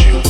you.